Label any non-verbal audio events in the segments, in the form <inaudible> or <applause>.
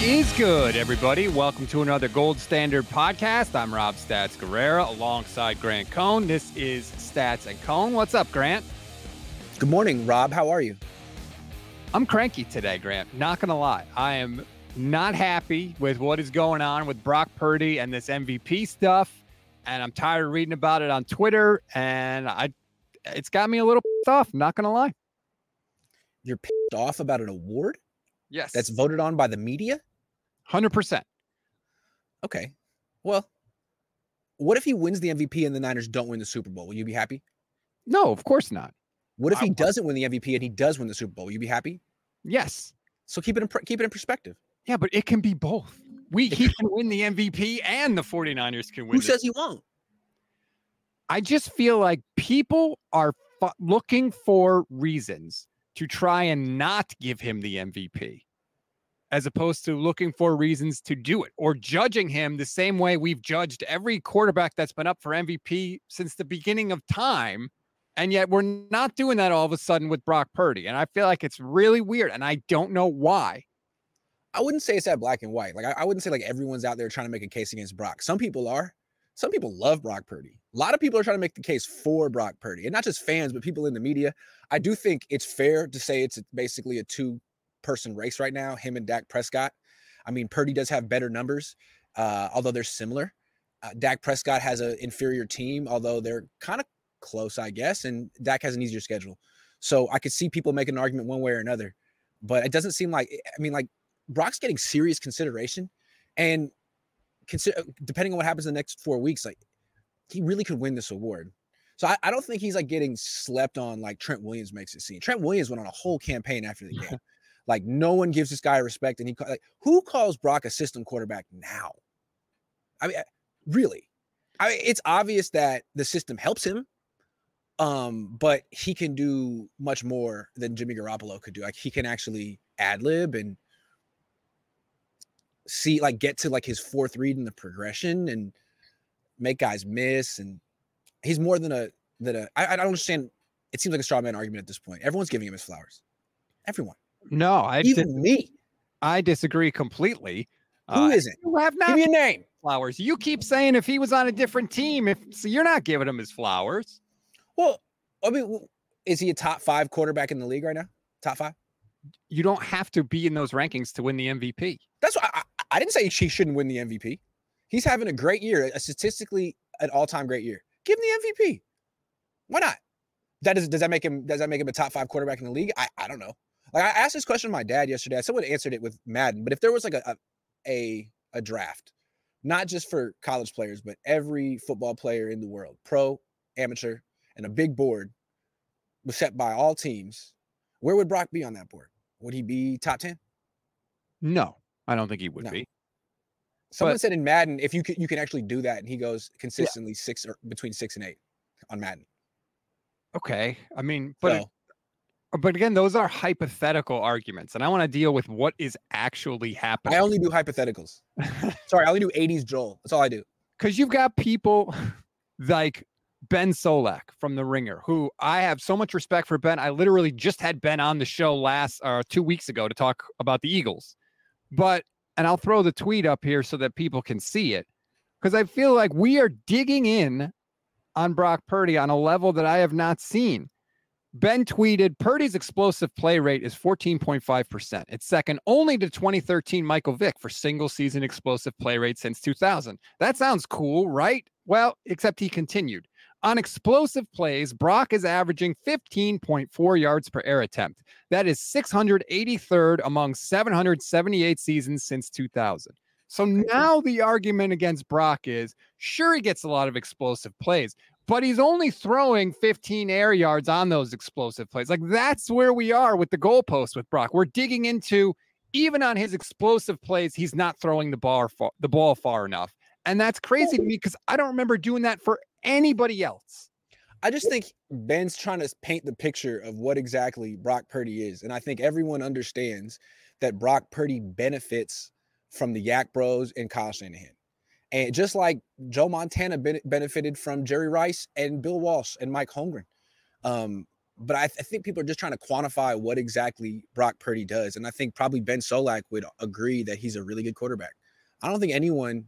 What is good, everybody? Welcome to another Gold Standard podcast. I'm Rob Stats Guerrera alongside Grant Cohn. This is Stats and Cohn. What's up, Grant? Good morning, Rob. How are you? I'm cranky today, Grant. Not gonna lie. I am not happy with what is going on with Brock Purdy and this MVP stuff. And I'm tired of reading about it on Twitter. And I it's got me a little pissed <laughs> off, not gonna lie. You're pissed <laughs> off about an award Yes. that's voted on by the media? Hundred percent. Okay. Well, what if he wins the MVP and the Niners don't win the Super Bowl? Will you be happy? No, of course not. What if he doesn't win the MVP and he does win the Super Bowl? Will you be happy? Yes. So keep it in keep it in perspective. Yeah, but it can be both. We he can win the MVP and the 49ers can win. Who says he won't? I just feel like people are fu- looking for reasons to try and not give him the MVP as opposed to looking for reasons to do it or judging him the same way we've judged every quarterback that's been up for MVP since the beginning of time. And yet we're not doing that all of a sudden with Brock Purdy. And I feel like it's really weird. And I don't know why. I wouldn't say it's that black and white. Like I, I wouldn't say like everyone's out there trying to make a case against Brock. Some people are. Some people love Brock Purdy. A lot of people are trying to make the case for Brock Purdy, and not just fans, but people in the media. I do think it's fair to say it's basically a two-person race right now. Him and Dak Prescott. I mean, Purdy does have better numbers, uh, although they're similar. Uh, Dak Prescott has an inferior team, although they're kind of close, I guess. And Dak has an easier schedule, so I could see people make an argument one way or another. But it doesn't seem like. I mean, like Brock's getting serious consideration, and consider depending on what happens in the next four weeks, like he really could win this award. So I, I don't think he's like getting slept on like Trent Williams makes it seem. Trent Williams went on a whole campaign after the <laughs> game. Like no one gives this guy respect, and he like who calls Brock a system quarterback now? I mean, really, I mean, it's obvious that the system helps him, um, but he can do much more than Jimmy Garoppolo could do. Like he can actually ad lib and see like get to like his fourth read in the progression and make guys miss and he's more than a than a I, I don't understand. It seems like a straw man argument at this point. Everyone's giving him his flowers. Everyone No, I even dis- me I disagree completely. Who Uh, not You have not give me a name flowers. You keep saying if he was on a different team, if so you're not giving him his flowers. well i mean is he a top five quarterback in the league right now top five You don't have to be in those rankings to win the MVP. that's why I, I, didn't say he shouldn't win the mvp He's having a great year, a statistically an all-time great year. Give him the MVP. Why not? That does does that make him does that make him a top five quarterback in the league? I, I don't know. Like I asked this question to my dad yesterday. Someone answered it with Madden, but if there was like a a a, draft, not just for college players, but every football player in the world, pro, amateur, and a big board was set by all teams, where would Brock be on that board? Would he be top 10? No, I don't think he would No. be. Someone But- said in Madden, if you can, you can actually do that, and he goes consistently six or between six and eight on Madden. Okay. I mean, but So Uh, but again, those are hypothetical arguments, and I want to deal with what is actually happening. I only do hypotheticals. Sorry, I only do 80s Joel. That's all I do. because you've got people like Ben Solak from The Ringer, who I have so much respect for. Ben, I literally just had Ben on the show last or two weeks ago to talk about the Eagles, but and I'll throw the tweet up here so that people can see it because I feel like we are digging in on Brock Purdy on a level that I have not seen. Ben tweeted Purdy's explosive play rate is 14.5%. It's second only to 2013 Michael Vick for single season explosive play rate since 2000. That sounds cool, right? Well, except he continued. On explosive plays, Brock is averaging 15.4 yards per air attempt. That is 683rd among 778 seasons since 2000. So now the argument against Brock is sure, he gets a lot of explosive plays, but he's only throwing 15 air yards on those explosive plays. Like that's where we are with the goalpost with Brock. We're digging into even on his explosive plays, he's not throwing the ball far, the ball far enough. And that's crazy to me because I don't remember doing that for anybody else. I just think Ben's trying to paint the picture of what exactly Brock Purdy is. And I think everyone understands that Brock Purdy benefits from the YAC Bros and Kyle Shanahan. And just like Joe Montana ben- benefited from Jerry Rice and Bill Walsh and Mike Holmgren. Um, but I, I think people are just trying to quantify what exactly Brock Purdy does. And I think probably Ben Solak would agree that he's a really good quarterback. I don't think anyone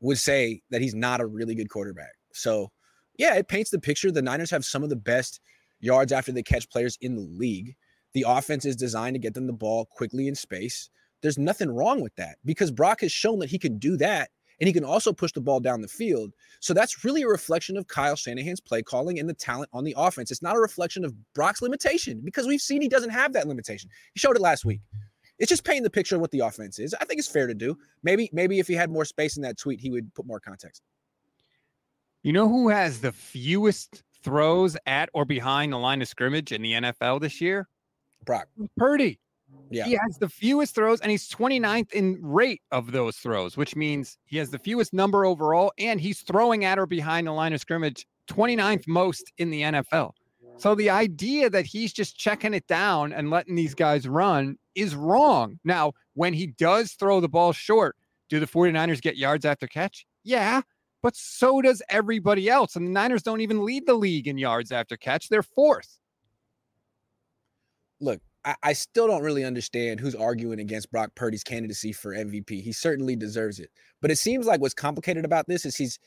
would say that he's not a really good quarterback. So, yeah, it paints the picture. The Niners have some of the best yards after they catch players in the league. The offense is designed to get them the ball quickly in space. There's nothing wrong with that because Brock has shown that he can do that and he can also push the ball down the field. So that's really a reflection of Kyle Shanahan's play calling and the talent on the offense. It's not a reflection of Brock's limitation because we've seen he doesn't have that limitation. He showed it last week. It's just painting the picture of what the offense is. I think it's fair to do. Maybe, maybe if he had more space in that tweet, he would put more context. You know who has the fewest throws at or behind the line of scrimmage in the NFL this year? Brock. Purdy. Yeah. He has the fewest throws and he's 29th in rate of those throws, which means he has the fewest number overall and he's throwing at or behind the line of scrimmage 29th most in the NFL. So the idea that he's just checking it down and letting these guys run is wrong. Now, when he does throw the ball short, do the 49ers get yards after catch? Yeah, but so does everybody else. And the Niners don't even lead the league in yards after catch. They're fourth. Look, I, still don't really understand who's arguing against Brock Purdy's candidacy for MVP. He certainly deserves it. But it seems like what's complicated about this is he's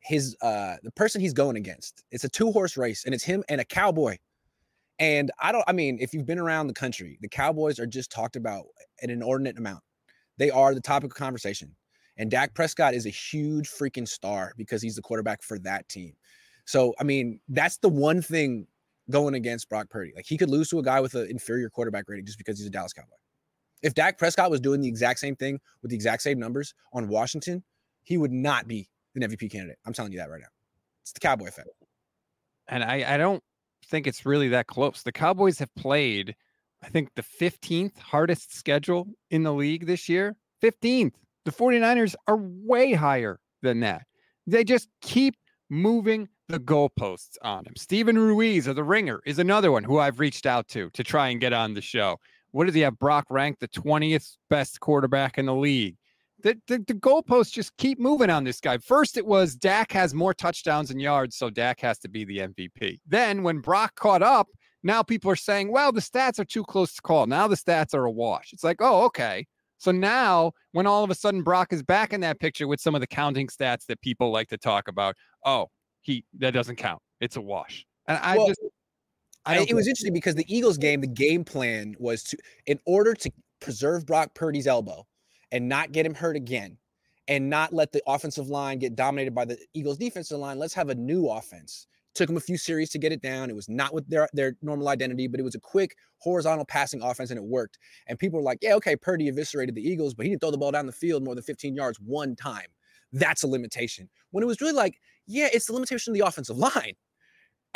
his uh the person he's going against. It's a two-horse race, and it's him and a cowboy. And I don't, I mean, if you've been around the country, the Cowboys are just talked about an inordinate amount. They are the topic of conversation. And Dak Prescott is a huge freaking star because he's the quarterback for that team. So, I mean, that's the one thing going against Brock Purdy. Like he could lose to a guy with an inferior quarterback rating just because he's a Dallas Cowboy. If Dak Prescott was doing the exact same thing with the exact same numbers on Washington, he would not be an MVP candidate. I'm telling you that right now. It's the Cowboy effect. And I, I don't think it's really that close. The Cowboys have played, I think, the 15th hardest schedule in the league this year. 15th. The 49ers are way higher than that. They just keep moving the goalposts on him. Stephen Ruiz of The Ringer is another one who I've reached out to to try and get on the show. What does he have? Brock ranked the 20th best quarterback in the league. The, the, the goalposts just keep moving on this guy. First, it was Dak has more touchdowns and yards, so Dak has to be the MVP. Then, when Brock caught up, now people are saying, well, the stats are too close to call. Now the stats are a wash. It's like, oh, okay. So now, when all of a sudden Brock is back in that picture with some of the counting stats that people like to talk about, oh, he that doesn't count. It's a wash. And I Well, just, I it was interesting because the Eagles game, the game plan was to, in order to preserve Brock Purdy's elbow and not get him hurt again, and not let the offensive line get dominated by the Eagles defensive line. Let's have a new offense. Took them a few series to get it down. It was not with their their normal identity, but it was a quick horizontal passing offense and it worked. And people were like, "Yeah, okay, Purdy eviscerated the Eagles, but he didn't throw the ball down the field more than 15 yards one time. That's a limitation." When it was really like, "Yeah, it's the limitation of the offensive <laughs> line."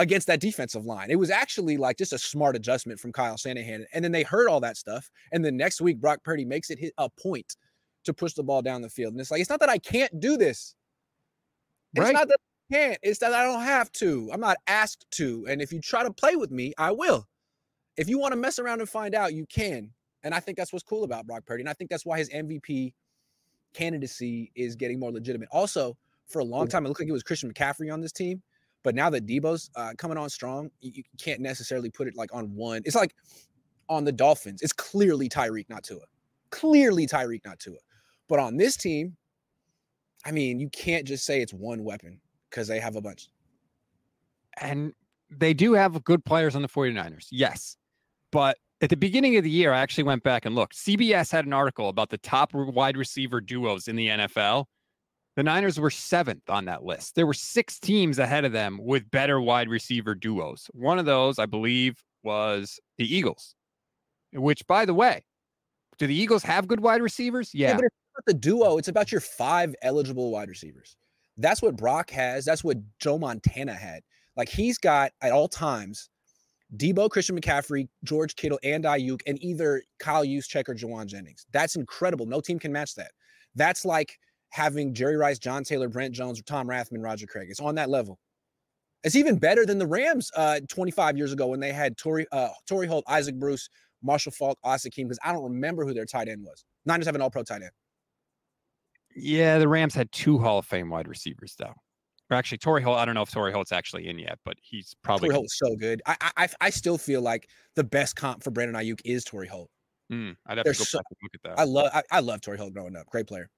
against that defensive line. It was actually like just a smart adjustment from Kyle Shanahan. And then they heard all that stuff. And then next week, Brock Purdy makes it hit a point to push the ball down the field. And it's like, it's not that I can't do this. It's not that I can't. It's that I don't have to. I'm not asked to. And if you try to play with me, I will. If you want to mess around and find out, you can. And I think that's what's cool about Brock Purdy. And I think that's why his MVP candidacy is getting more legitimate. Also, for a long time, it looked like it was Christian McCaffrey on this team. But now that Deebo's uh, coming on strong, you, you can't necessarily put it like on one. It's like on the Dolphins, it's clearly Tyreek, not Tua. Clearly Tyreek, not Tua. But on this team, I mean, you can't just say it's one weapon because they have a bunch. and they do have good players on the 49ers. Yes. But at the beginning of the year, I actually went back and looked. CBS had an article about the top wide receiver duos in the NFL. The Niners were seventh on that list. There were six teams ahead of them with better wide receiver duos. One of those, I believe, was the Eagles, which, by the way, do the Eagles have good wide receivers? Yeah. but it's not the duo. It's about your five eligible wide receivers. That's what Brock has. That's what Joe Montana had. Like he's got at all times Deebo, Christian McCaffrey, George Kittle, and Aiyuk, and either Kyle Juszczyk or Jauan Jennings. That's incredible. No team can match that. That's like having Jerry Rice, John Taylor, Brent Jones, or Tom Rathman, Roger Craig. It's on that level. It's even better than the Rams uh, 25 years ago when they had Torrey, uh, Torrey Holt, Isaac Bruce, Marshall Faulk, Austin Keem, because I don't remember who their tight end was. Niners have an all pro tight end. Yeah, the Rams had two Hall of Fame wide receivers, though. Or actually, Torrey Holt. I don't know if Torrey Holt's actually in yet, but he's probably. Torrey Holt's so good. I, I I- still feel like the best comp for Brandon Aiyuk is Torrey Holt. Mm, I'd have They're to go so- look at that. I love I, I love Torrey Holt growing up. Great player.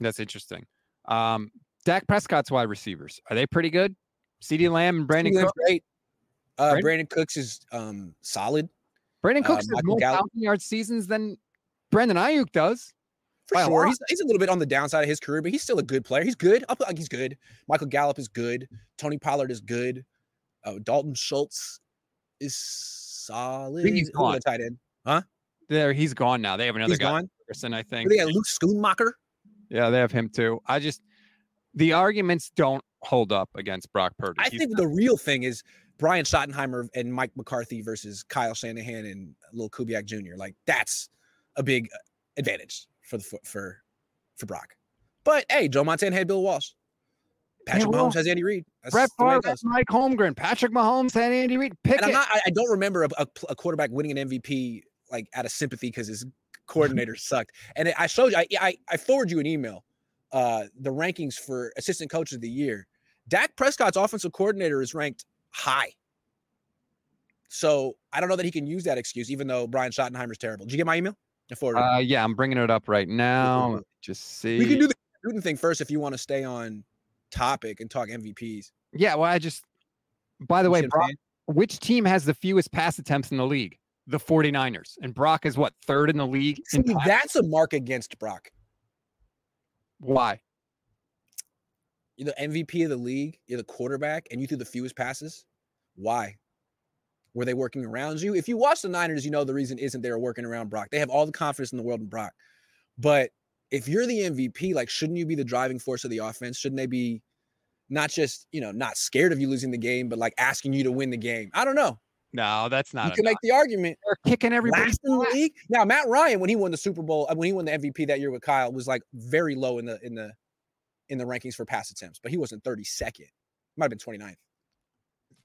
That's interesting. Um, Dak Prescott's wide receivers are they pretty good? CeeDee Lamb and Brandon Cook. great. Uh, Brandon- Brandin Cooks is um solid. Brandon uh, Cooks has more thousand yard seasons than Brandon Aiyuk does. For By sure. He's, he's a little bit on the downside of his career, but he's still a good player. He's good. I'll like he's good. Michael Gallup is good. Tony Pollard is good. Uh, Dalton Schultz is solid. he's gone. the tight end. huh? There, he's gone now. They have another He's guy, gone. Ferguson, I think. They got Luke Schoonmaker. Yeah, they have him too. I just the arguments don't hold up against Brock Purdy. I He's think the real thing is Brian Schottenheimer and Mike McCarthy versus Kyle Shanahan and Lil Kubiak Jr. Like that's a big uh, advantage for the for for, for Brock. But hey, Joe Montana had Bill Walsh. Patrick Mahomes has Andy Reid. That's Brett the way it Favre, goes. Mike Holmgren, Patrick Mahomes, and Andy Reid. Pick And I'm it. not. I, I don't remember a, a, a quarterback winning an MVP like out of sympathy because his coordinator sucked. And I showed you. I, I I forwarded you an email. Uh, the rankings for assistant coach of the year. Dak Prescott's offensive coordinator is ranked high. So I don't know that he can use that excuse, even though Brian Schottenheimer's terrible. Did you get my email? I forwarded. it. Uh, yeah, I'm bringing it up right now. Just see. we can do the Newton thing first if you want to stay on topic and talk MVPs. Yeah, well, I just. By the You way, see what I'm Brock, which team has the fewest pass attempts in the league? The 49ers. And Brock is what, third in the league? See, that's a mark against Brock. Why? You're the MVP of the league. You're the quarterback, and you threw the fewest passes. Why? Were they working around you? If you watch the Niners, you know the reason isn't they're working around Brock. They have all the confidence in the world in Brock. But if you're the MVP, like, shouldn't you be the driving force of the offense? Shouldn't they be not just, you know, not scared of you losing the game, but like asking you to win the game? I don't know. No, that's not. you can make the argument. They're kicking everybody. Last in the league. Now, Matt Ryan, when he won the Super Bowl, uh, when he won the MVP that year with Kyle, was like very low in the in the in the rankings for pass attempts, but he wasn't 32nd. Might have been 29th.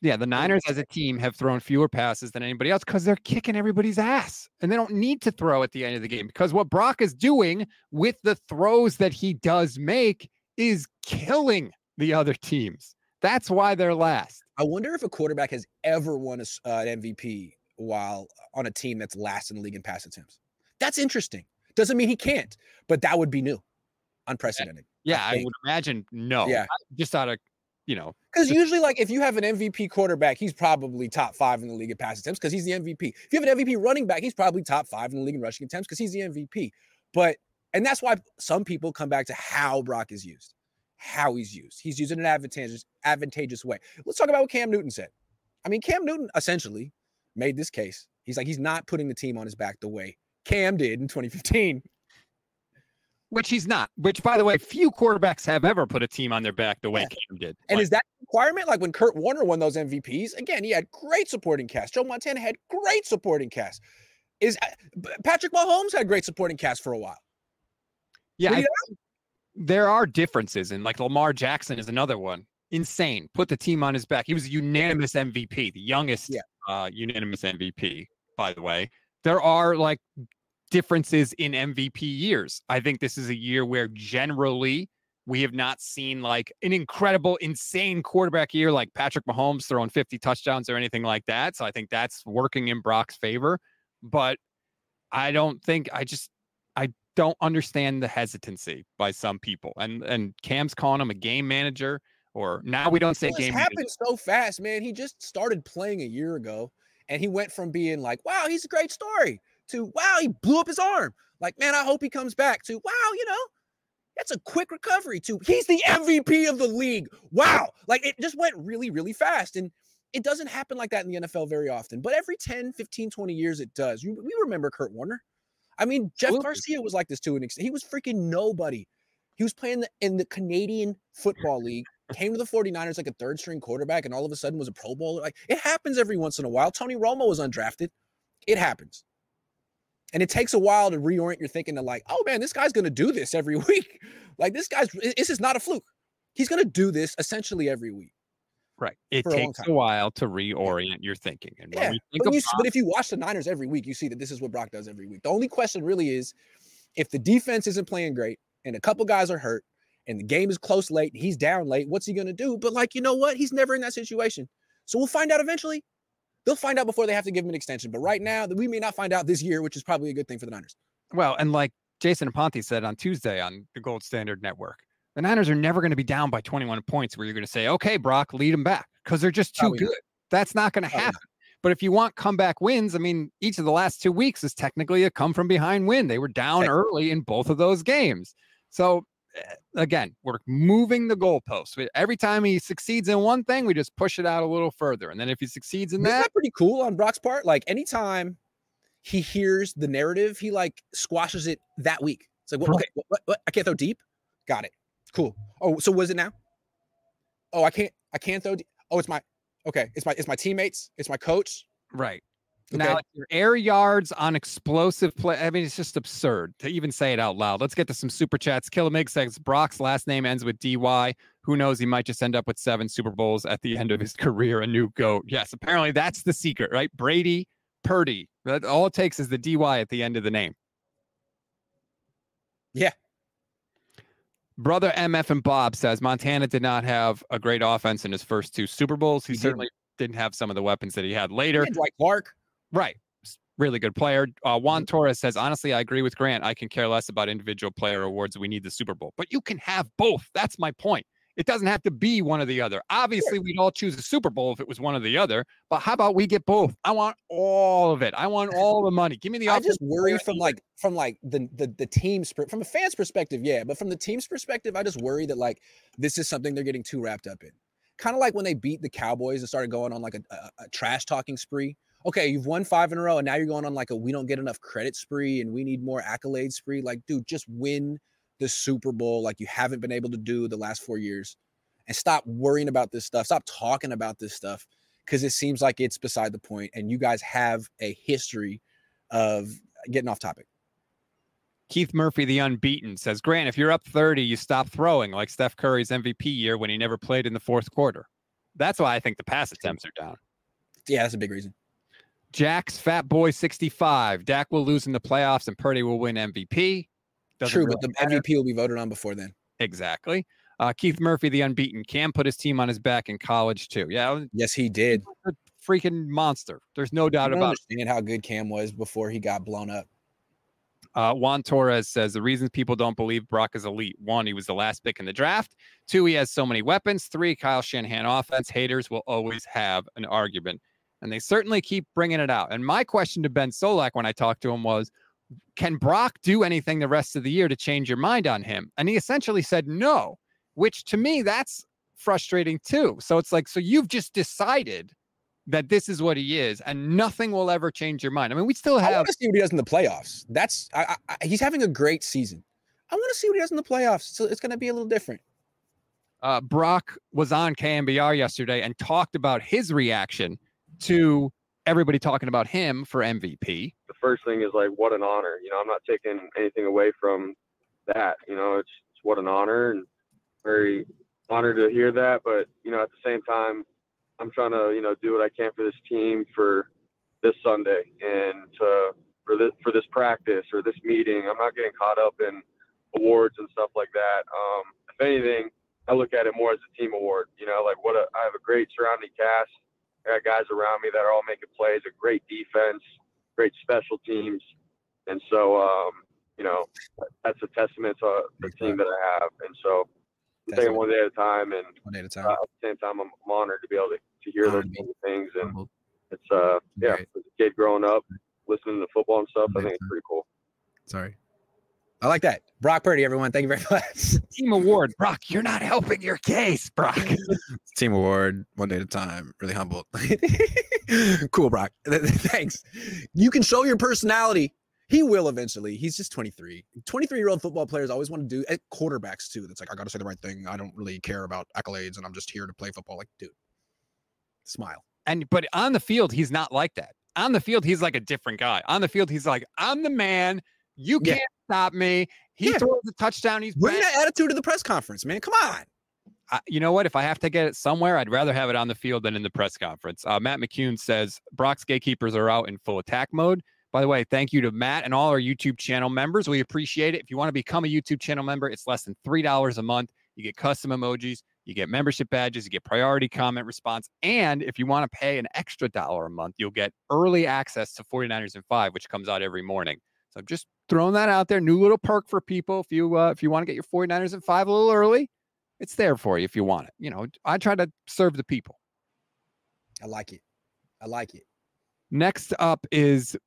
Yeah, the Niners as a team have thrown fewer passes than anybody else because they're kicking everybody's ass. And they don't need to throw at the end of the game because what Brock is doing with the throws that he does make is killing the other teams. That's why they're last. I wonder if a quarterback has ever won a uh, an MVP while on a team that's last in the league in pass attempts. That's interesting. Doesn't mean he can't, but that would be new, unprecedented. Yeah, I, think. would imagine no. Yeah. I- Just out of, you know, Because usually, like if you have an MVP quarterback, he's probably top five in the league in pass attempts because he's the MVP. If you have an MVP running back, he's probably top five in the league in rushing attempts because he's the MVP. But And that's why some people come back to how Brock is used, how he's used. He's used in an advantageous, advantageous way. Let's talk about what Cam Newton said. I mean, Cam Newton essentially made this case. He's like, he's not putting the team on his back the way Cam did in 2015. Which he's not. Which, by the way, few quarterbacks have ever put a team on their back the way yeah. Cam did. And like, is that requirement? Like when Kurt Warner won those MVPs, again, he had great supporting cast. Joe Montana had great supporting cast. Is uh, Patrick Mahomes had great supporting cast for a while. Yeah, there are differences, and like Lamar Jackson is another one. Insane. Put the team on his back. He was a unanimous MVP, the youngest yeah. uh, unanimous MVP, by the way. There are like differences in MVP years. I think this is a year where generally we have not seen like an incredible, insane quarterback year like Patrick Mahomes throwing 50 touchdowns or anything like that. So I think that's working in Brock's favor. But I don't think I just don't understand the hesitancy by some people. And and Cam's calling him a game manager, or now we don't say well, game. It happened so fast, man. He just started playing a year ago, and he went from being like, "Wow, he's a great story," to "Wow, he blew up his arm." Like, man, I hope he comes back. To "Wow, you know, that's a quick recovery." To he's the MVP of the league. Wow, like it just went really, really fast, and it doesn't happen like that in the NFL very often. But every 10, 15, 20 years, it does. We remember Kurt Warner. I mean, Jeff Absolutely. Garcia was like this to an extent. He was freaking nobody. He was playing the, in the Canadian Football League, came to the 49ers like a third string quarterback, and all of a sudden was a Pro Bowler. Like it happens every once in a while. Tony Romo was undrafted. It happens. And it takes a while to reorient your thinking to like, oh man, this guy's gonna do this every <laughs> week. Like this guy's this is not a fluke. He's gonna do this essentially every week. Right. It takes a, a, while to reorient your thinking. And yeah, but, you, but if you watch the Niners every week, you see that this is what Brock does every week. The only question really is if the defense isn't playing great and a couple guys are hurt and the game is close late, he's down late, what's he going to do? But like, you know what? He's never in that situation. So we'll find out eventually. They'll find out before they have to give him an extension. But right now, we may not find out this year, which is probably a good thing for the Niners. Well, and like Jason Aponte said on Tuesday on the Gold Standard Network, the Niners are never going to be down by 21 points where you're going to say, okay, Brock, lead them back because they're just too good. Not. That's not going to happen. But if you want comeback wins, I mean, each of the last two weeks is technically a come from behind win. They were down early in both of those games. So eh, again, we're moving the goalposts. Every time he succeeds in one thing, we just push it out a little further. And then if he succeeds in that, that pretty cool on Brock's part. Like anytime he hears the narrative, he like squashes it that week. It's like, what, what, what, what? I can't throw deep. Got it. Cool. Oh, so was it now? Oh, I can't. I can't throw. Deep. Oh, it's my. Okay, it's my. It's my teammates. It's my coach. Right. Okay. Now, your air yards on explosive play. I mean, it's just absurd to even say it out loud. Let's get to some super chats. Killamig says Brock's last name ends with DY. Who knows? He might just end up with seven Super Bowls at the end of his <laughs> career. A new GOAT. Yes, apparently that's the secret, right? Brady, Purdy. That all it takes is the DY at the end of the name. Yeah, Brother MF and Bob says Montana did not have a great offense in his first two Super Bowls. He, he certainly didn't. didn't. have some of the weapons that he had later. Dwight Clark. Right. Really good player. Uh, Juan mm-hmm. Torres says, honestly, I agree with Grant. I can care less about individual player awards. We need the Super Bowl. But you can have both. That's my point. It doesn't have to be one or the other. Obviously, we'd all choose a Super Bowl if it was one or the other. But how about we get both? I want all of it. I want <laughs> all the money. Give me the. I just worry from like from like the the the team's from a fan's perspective, yeah. But from the team's perspective, I just worry that like this is something they're getting too wrapped up in. Kind of like when they beat the Cowboys and started going on like a, a, a trash talking spree. Okay, you've won five in a row, and now you're going on like a we don't get enough credit spree, and we need more accolades spree. Like, dude, just win the Super Bowl like you haven't been able to do the last four years and stop worrying about this stuff. Stop talking about this stuff because it seems like it's beside the point and you guys have a history of getting off topic. Keith Murphy, the unbeaten, says Grant, if you're up 30, you stop throwing like Steph Curry's MVP year when he never played in the fourth quarter. That's why I think the pass attempts are down. Yeah, that's a big reason. Jack's Fat Boy 65. Dak will lose in the playoffs and Purdy will win MVP. Doesn't True, really but the matter. MVP will be voted on before then. Exactly. Uh, Keith Murphy, the unbeaten, Cam put his team on his back in college too. Yeah, yes, he did. A freaking monster. There's no doubt about understand it. how good Cam was before he got blown up. Uh, Juan Torres says the reasons people don't believe Brock is elite: one, he was the last pick in the draft; two, he has so many weapons; three, Kyle Shanahan offense. Haters will always have an argument, and they certainly keep bringing it out. And my question to Ben Solak when I talked to him was, can Brock do anything the rest of the year to change your mind on him? And he essentially said no, which to me, that's frustrating too. So it's like, so you've just decided that this is what he is, and nothing will ever change your mind. I mean, we still I have. want to see what he does in the playoffs. That's I, I, he's having a great season. I want to see what he does in the playoffs. So it's going to be a little different. Uh, Brock was on KNBR yesterday and talked about his reaction to everybody talking about him for MVP. The first thing is like, what an honor. You know, I'm not taking anything away from that. You know, it's, it's what an honor and very honored to hear that. But you know, at the same time, I'm trying to you know do what I can for this team for this Sunday and to, for this for this practice or this meeting. I'm not getting caught up in awards and stuff like that. Um, if anything, I look at it more as a team award. You know, like what a, I have a great surrounding cast. I got guys around me that are all making plays, a great defense, great special teams, and so um, you know that's a testament to the team that I have. And so I'm taking one day at a time, and one day at a uh, time. at the same time, I'm, honored to be able to, to hear those Honored. kind of things. And it's uh, yeah, as a kid growing up, listening to football and stuff, I think it's pretty cool. Sorry. I like that. Brock Purdy, everyone. Thank you very <laughs> much. Team award, Brock. You're not helping your case, Brock. <laughs> Team award, one day at a time. Really humbled. <laughs> cool, Brock. Thanks. You can show your personality. He will eventually. He's just 23. 23 year old football players always want to do at quarterbacks too. That's like, I got to say the right thing. I don't really care about accolades and I'm just here to play football. Like, dude, smile. And but on the field, he's not like that. On the field, he's like a different guy. On the field, he's like, I'm the man. You can't stop me. He Yeah. throws a touchdown. He's Bring that attitude to the press conference, man. Come on. I- you know what? If I have to get it somewhere, I'd rather have it on the field than in the press conference. Uh, Matt McCune says Brock's gatekeepers are out in full attack mode. By the way, thank you to Matt and all our YouTube channel members. We appreciate it. If you want to become a YouTube channel member, it's less than $3 a month. You get custom emojis, you get membership badges, you get priority comment response. And if you want to pay an extra dollar a month, you'll get early access to 49ers and 5, which comes out every morning. So I'm just throwing that out there. New little perk for people. If you uh, if you want to get your 49ers at 5 a little early, it's there for you if you want it. You know, I try to serve the people. I like it. I like it. Next up is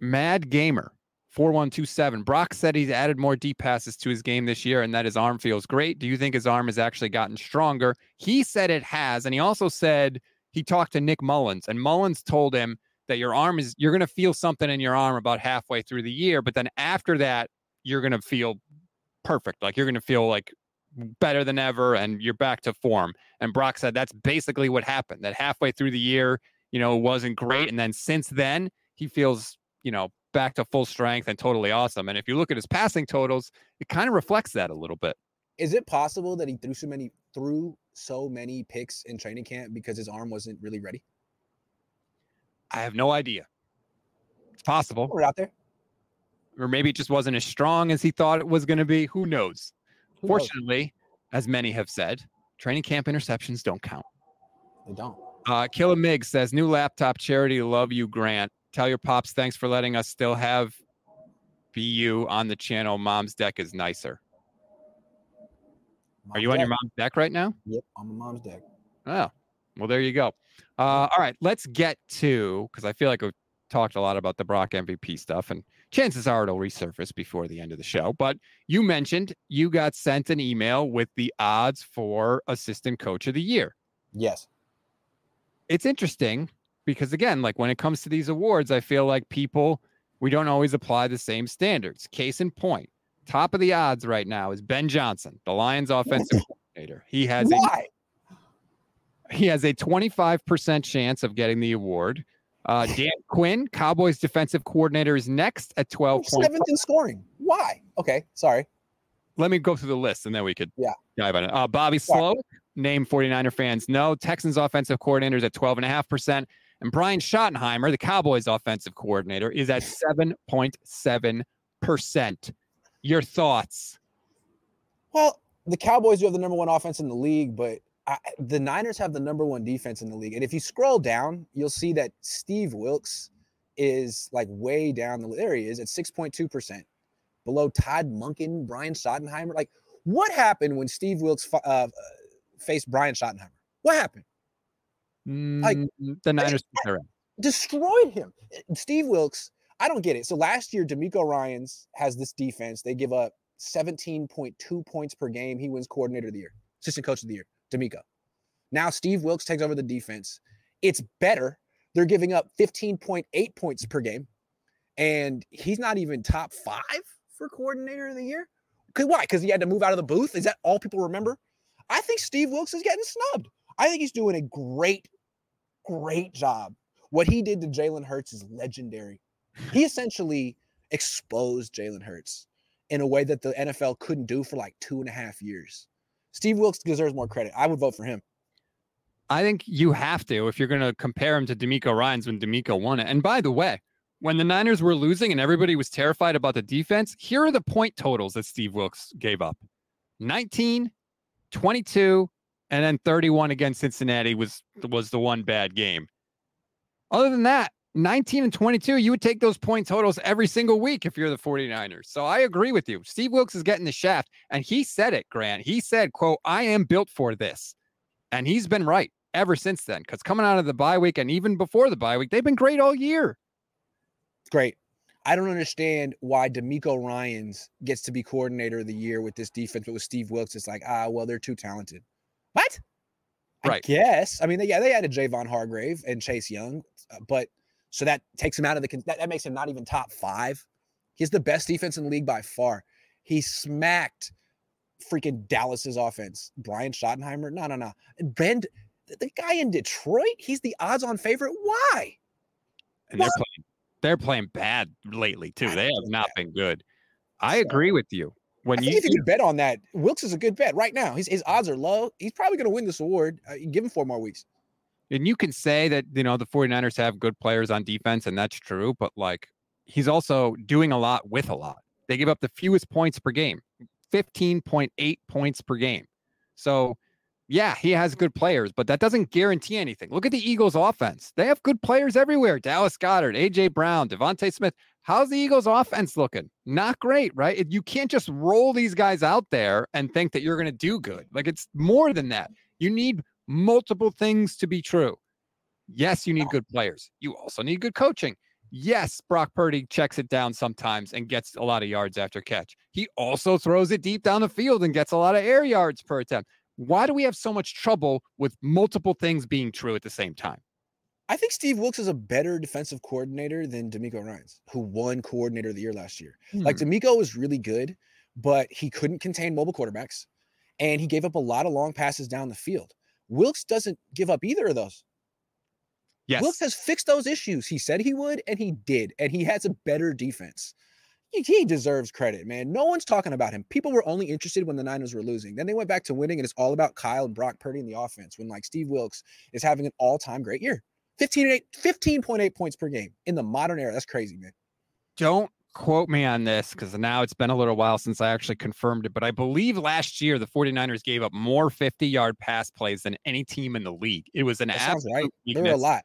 Mad Gamer 4127. Brock said he's added more deep passes to his game this year and that his arm feels great. Do you think his arm has actually gotten stronger? He said it has. And he also said he talked to Nick Mullens, and Mullens told him that your arm is, you're going to feel something in your arm about halfway through the year. But then after that, you're going to feel perfect. Like you're going to feel like better than ever and you're back to form. And Brock said that's basically what happened. That halfway through the year, you know, wasn't great. And then since then, he feels, you know, back to full strength and totally awesome. And if you look at his passing totals, it kind of reflects that a little bit. Is it possible that he threw so many threw so many picks in training camp because his arm wasn't really ready? I have no idea. It's possible. We're out there. Or maybe it just wasn't as strong as he thought it was going to be. Who knows? Who knows? Fortunately, as many have said, training camp interceptions don't count. They don't. Uh, Killer Mig says, new laptop charity, love you, Grant. Tell your pops thanks for letting us still have BU on the channel. Mom's deck is nicer. Are you on your mom's deck right now? Yep, on my mom's deck. Oh, well, there you go. Uh, all right, let's get to because I feel like we've talked a lot about the Brock MVP stuff, and chances are it'll resurface before the end of the show. But you mentioned you got sent an email with the odds for assistant coach of the year. Yes. It's interesting because again, like when it comes to these awards, I feel like people we don't always apply the same standards. Case in point, top of the odds right now is Ben Johnson, the Lions <laughs> offensive coordinator. He has a Why? He has a 25% chance of getting the award. Uh, <laughs> Dan Quinn, Cowboys defensive coordinator, is next at 12 points. Seventh in scoring. Why? Okay, sorry. Let me go through the list and then we could Yeah. dive on it. Uh, Bobby Sorry. Slow, name 49er fans No, Texans offensive coordinator is at 12.5%. And Brian Schottenheimer, the Cowboys offensive coordinator, is at 7.7%. Your thoughts? Well, the Cowboys do have the number one offense in the league, but I, the Niners have the number one defense in the league. And if you scroll down, you'll see that Steve Wilks is like way down the there he is at 6.2%, below Todd Monken, Brian Schottenheimer. Like, what happened when Steve Wilks uh, faced Brian Schottenheimer? What happened? Like, Mm, the Niners took their own. destroyed him. Steve Wilks, I don't get it. So last year, DeMeco Ryans has this defense. They give up 17.2 points per game. He wins coordinator of the year, assistant coach of the year, DeMeco. Now Steve Wilks takes over the defense. It's better. They're giving up 15.8 points per game. And he's not even top five for coordinator of the year. Cause why? Because he had to move out of the booth. Is that all people remember? I think Steve Wilks is getting snubbed. I think he's doing a great, great job. What he did to Jalen Hurts is legendary. He essentially exposed Jalen Hurts in a way that the NFL couldn't do for like two and a half years. Steve Wilks deserves more credit. I would vote for him. I think you have to if you're going to compare him to DeMeco Ryans when DeMeco won it. And by the way, when the Niners were losing and everybody was terrified about the defense, here are the point totals that Steve Wilks gave up 19, 22, and then 31 against Cincinnati was was the one bad game. Other than that, 19 and 22, you would take those point totals every single week if you're the 49ers. So I agree with you. Steve Wilks is getting the shaft. And he said it, Grant. He said, quote, I am built for this. And he's been right ever since then. Because coming out of the bye week and even before the bye week, they've been great all year. Great. I don't understand why DeMeco Ryans gets to be coordinator of the year with this defense, but with Steve Wilks, it's like, ah, well, they're too talented. What? Right. I guess. I mean, they, yeah, they added Javon Hargrave and Chase Young, uh, but so that takes him out of the that, that makes him not even top five. He's the best defense in the league by far. He smacked freaking Dallas's offense. Brian Schottenheimer. No, no, no. Ben, the guy in Detroit, he's the odds-on favorite. Why? And they're playing they're playing bad lately too. They have not been good. I agree with you. When I you, if you could bet on that, Wilks is a good bet right now. His, his odds are low. He's probably going to win this award. Uh, give him four more weeks. And you can say that, you know, the 49ers have good players on defense, and that's true, but like he's also doing a lot with a lot. They give up the fewest points per game, 15.8 points per game. So yeah, he has good players, but that doesn't guarantee anything. Look at the Eagles offense. They have good players everywhere. Dallas Goedert, AJ Brown, DeVonta Smith. How's the Eagles offense looking? Not great, right? You can't just roll these guys out there and think that you're going to do good. Like it's more than that. You need multiple things to be true. Yes, you need good players. You also need good coaching. Yes, Brock Purdy checks it down sometimes and gets a lot of yards after catch. He also throws it deep down the field and gets a lot of air yards per attempt. Why do we have so much trouble with multiple things being true at the same time? I think Steve Wilks is a better defensive coordinator than DeMeco Ryans, who won coordinator of the year last year. Like Hmm. DeMeco was really good, but he couldn't contain mobile quarterbacks, and he gave up a lot of long passes down the field. Wilks doesn't give up either of those. Yes. Wilks has fixed those issues. He said he would, and he did, and he has a better defense. He, he deserves credit, man. No one's talking about him. People were only interested when the Niners were losing. Then they went back to winning, and it's all about Kyle and Brock Purdy in the offense. When like Steve Wilks is having an all-time great year, 15 and 8, 15.8 points per game in the modern era. That's crazy, man. Don't quote me on this because now it's been a little while since I actually confirmed it, but I believe last year the 49ers gave up more 50 yard pass plays than any team in the league. It was an That absolute right. There were a lot.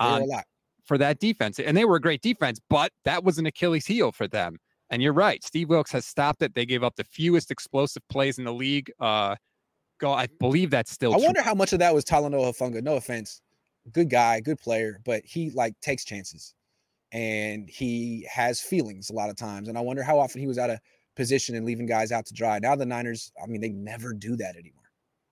There were a lot. for that defense. And they were a great defense, but that was an Achilles heel for them. And you're right. Steve Wilks has stopped it. They gave up the fewest explosive plays in the league. Uh, go, I believe that's still I true. wonder how much of that was Talanoa Hufanga. No offense, good guy, good player, but he like takes chances, and he has feelings a lot of times. And I wonder how often he was out of position and leaving guys out to dry. Now the Niners, I mean, they never do that anymore.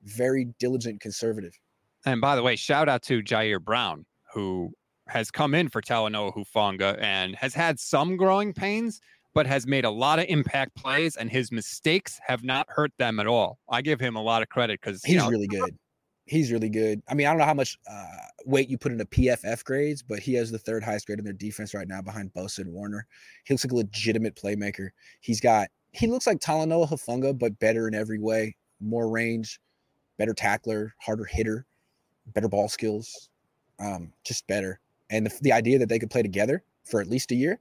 Very diligent, conservative. And by the way, shout out to Ji'Ayir Brown, who has come in for Talanoa Hufanga and has had some growing pains, but has made a lot of impact plays, and his mistakes have not hurt them at all. I give him a lot of credit because He's really good. He's really good. I mean, I don't know how much uh, weight you put into PFF grades, but he has the third highest grade in their defense right now behind Bosa and Warner. He looks like a legitimate playmaker. He's got, he looks like Talanoa Hufanga, but better in every way. More range, better tackler, harder hitter, better ball skills, um, just better. And the, the idea that they could play together for at least a year,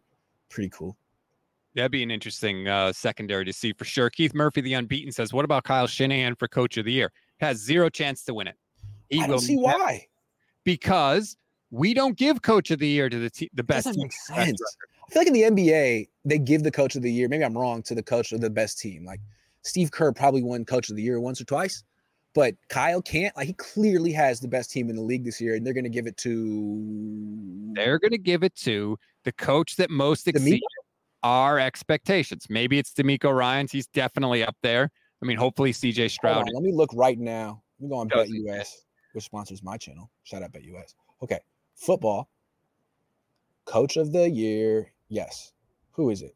pretty cool. That'd be an interesting uh, secondary to see for sure. Keith Murphy, the unbeaten, says, "What about Kyle Shanahan for Coach of the Year? Has zero chance to win it. He I don't see why. because we don't give Coach of the Year to the te- the best Doesn't team. make with best sense. I feel like in the NBA, they give the coach of the year. Maybe I'm wrong to the coach of the best team. Like Steve Kerr probably won coach of the year once or twice, But Kyle can't. Like he clearly has the best team in the league this year, and they're going to give it to. They're going to give it to the coach that most exceeds our expectations. Maybe it's DeMeco Ryans. He's definitely up there. I mean, hopefully CJ Stroud. On, let me look right now. Let me go on BetUS, which sponsors my channel. Shout out BetUS. Okay, football. Coach of the year. Yes. Who is it?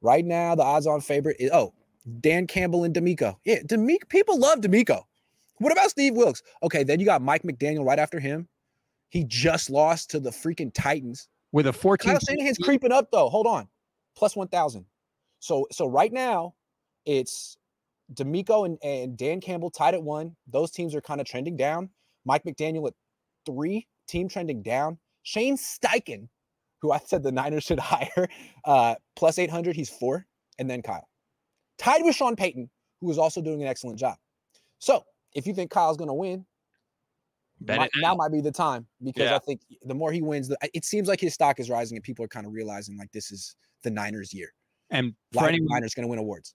Right now, the odds-on favorite is oh Dan Campbell and DeMeco. Yeah, DeMeco. People love DeMeco. What about Steve Wilks? Okay, then you got Mike McDaniel right after him. He just lost to the freaking Titans with a 14. Kyle Shanahan's creeping up though. Hold on, plus one thousand. So so right now, it's DeMeco and, and Dan Campbell tied at one. Those teams are kind of trending down. Mike McDaniel at three, team trending down. Shane Steichen, who I said the Niners should <laughs> hire, uh, plus 800, he's four. And then Kyle. Tied with Sean Payton, who is also doing an excellent job. So if you think Kyle's going to win, might, now might be the time because yeah. I think the more he wins, the, it seems like his stock is rising and people are kind of realizing like this is the Niners' year. And for anyone, Niners going to win awards.